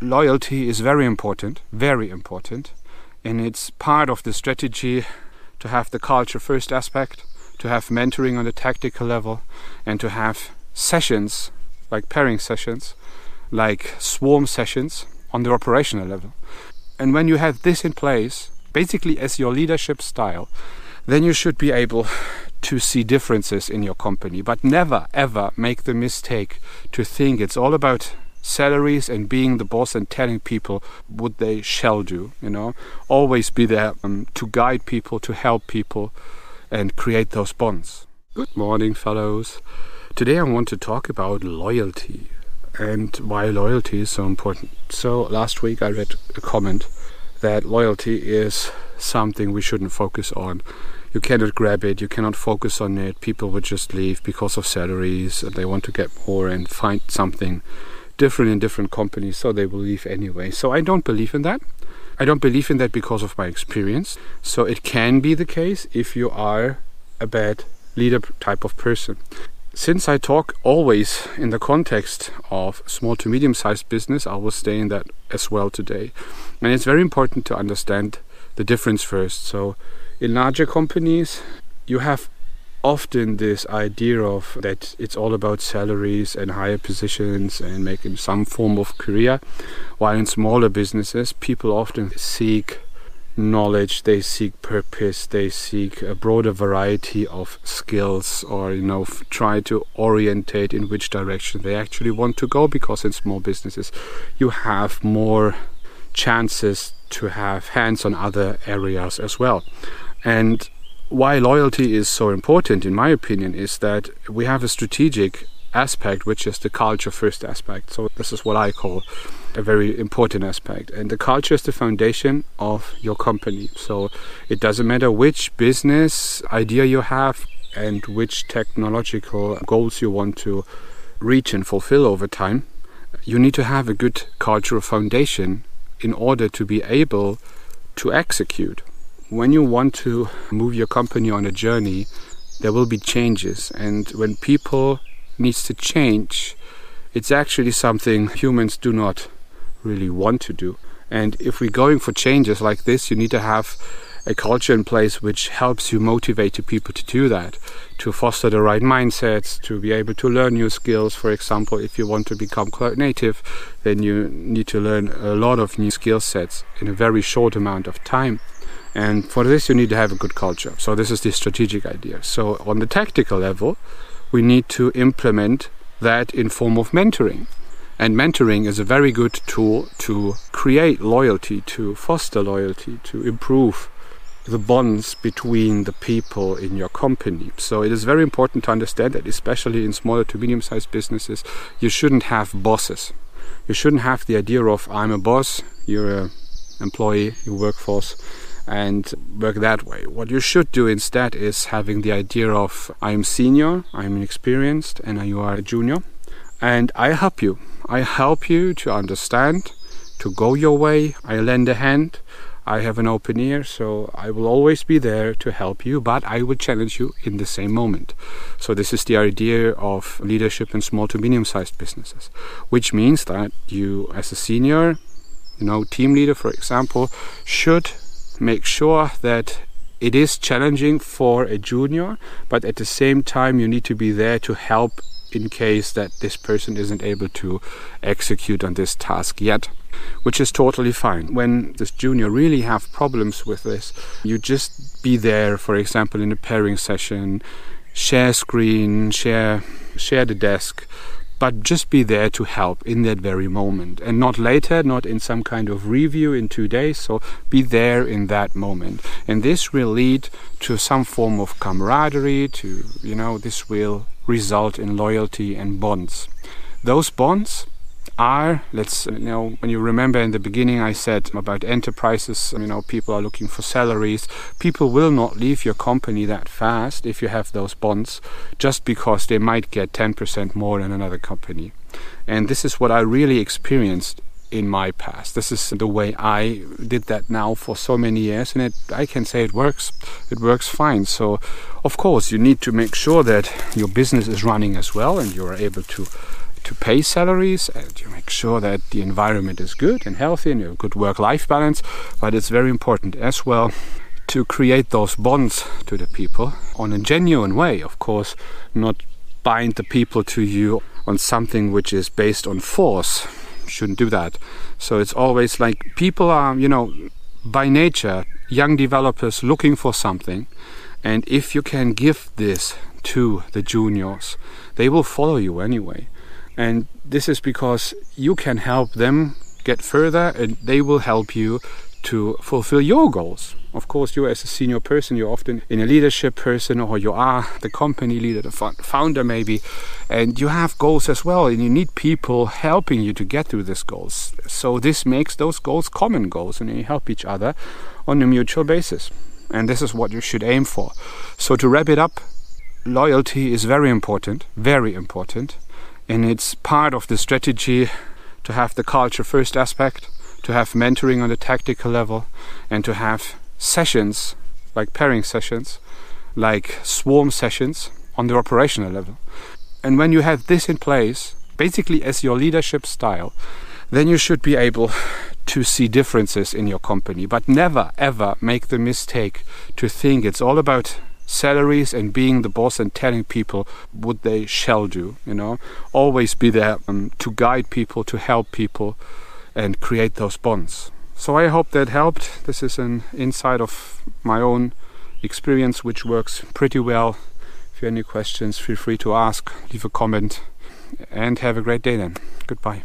loyalty is very important, very important, and it's part of the strategy to have the culture first aspect, to have mentoring on the tactical level, and to have sessions like pairing sessions, like swarm sessions on the operational level. And when you have this in place, basically as your leadership style, then you should be able to see differences in your company, but never ever make the mistake to think it's all about salaries and being the boss and telling people what they shall do. You know, always be there um, to guide people, to help people, and create those bonds. Good morning, fellows. Today I want to talk about loyalty and why loyalty is so important. So last week I read a comment that loyalty is something we shouldn't focus on you cannot grab it, you cannot focus on it. People would just leave because of salaries. They want to get more and find something different in different companies, so they will leave anyway. So I don't believe in that. I don't believe in that because of my experience. So it can be the case if you are a bad leader type of person. Since I talk always in the context of small to medium sized business, I will stay in that as well today. And it's very important to understand the difference first. So in larger companies, you have often this idea of that it's all about salaries and higher positions and making some form of career, while in smaller businesses, people often seek knowledge they seek purpose they seek a broader variety of skills or you know f- try to orientate in which direction they actually want to go because in small businesses you have more chances to have hands on other areas as well. And why loyalty is so important, in my opinion, is that we have a strategic aspect, which is the culture first aspect. So, this is what I call a very important aspect. And the culture is the foundation of your company. So, it doesn't matter which business idea you have and which technological goals you want to reach and fulfill over time, you need to have a good cultural foundation in order to be able to execute when you want to move your company on a journey, there will be changes. And when people needs to change, it's actually something humans do not really want to do. And if we're going for changes like this, you need to have a culture in place which helps you motivate the people to do that, to foster the right mindsets, to be able to learn new skills. For example, if you want to become cloud native, then you need to learn a lot of new skill sets in a very short amount of time. And for this, you need to have a good culture. So, this is the strategic idea. So, on the tactical level, we need to implement that in form of mentoring. And mentoring is a very good tool to create loyalty, to foster loyalty, to improve the bonds between the people in your company. So it is very important to understand that, especially in smaller to medium sized businesses, you shouldn't have bosses. You shouldn't have the idea of I'm a boss, you're an employee, your workforce, and work that way. What you should do instead is having the idea of I'm senior, I'm experienced, and you are a junior, and I help you. I help you to understand, to go your way. I lend a hand. I have an open ear, so I will always be there to help you, but I will challenge you in the same moment. So, this is the idea of leadership in small to medium sized businesses, which means that you, as a senior, you know, team leader, for example, should make sure that it is challenging for a junior, but at the same time, you need to be there to help in case that this person isn't able to execute on this task yet, which is totally fine. When this junior really have problems with this, you just be there, for example, in a pairing session, share screen, share share the desk, but just be there to help in that very moment and not later, not in some kind of review in two days. So be there in that moment. And this will lead to some form of camaraderie, to, you know, this will result in loyalty and bonds. Those bonds are let's uh, you know when you remember in the beginning I said about enterprises um, you know people are looking for salaries people will not leave your company that fast if you have those bonds just because they might get 10% more than another company and this is what I really experienced in my past. This is the way I did that now for so many years, and it, I can say it works. It works fine. So, of course, you need to make sure that your business is running as well, and you are able to to pay salaries and you make sure that the environment is good and healthy and you have good work life balance. But it's very important as well to create those bonds to the people on a genuine way, of course, not bind the people to you on something which is based on force. Shouldn't do that. So it's always like people are, you know, by nature, young developers looking for something. And if you can give this to the juniors, they will follow you anyway. And this is because you can help them get further and they will help you to fulfill your goals. Of course, you as a senior person, you're often in a leadership person or you are the company leader, the founder maybe, and you have goals as well and you need people helping you to get through these goals. So this makes those goals common goals and you help each other on a mutual basis. And this is what you should aim for. So to wrap it up, loyalty is very important, very important, and it's part of the strategy to have the culture first aspect to have mentoring on the tactical level and to have sessions like pairing sessions, like swarm sessions on the operational level. And when you have this in place, basically as your leadership style, then you should be able to see differences in your company. But never ever make the mistake to think it's all about salaries and being the boss and telling people what they shall do. You know, always be there um, to guide people, to help people and create those bonds. So I hope that helped. This is an insight of my own experience, which works pretty well. If you have any questions, feel free to ask, leave a comment, and have a great day then. Goodbye.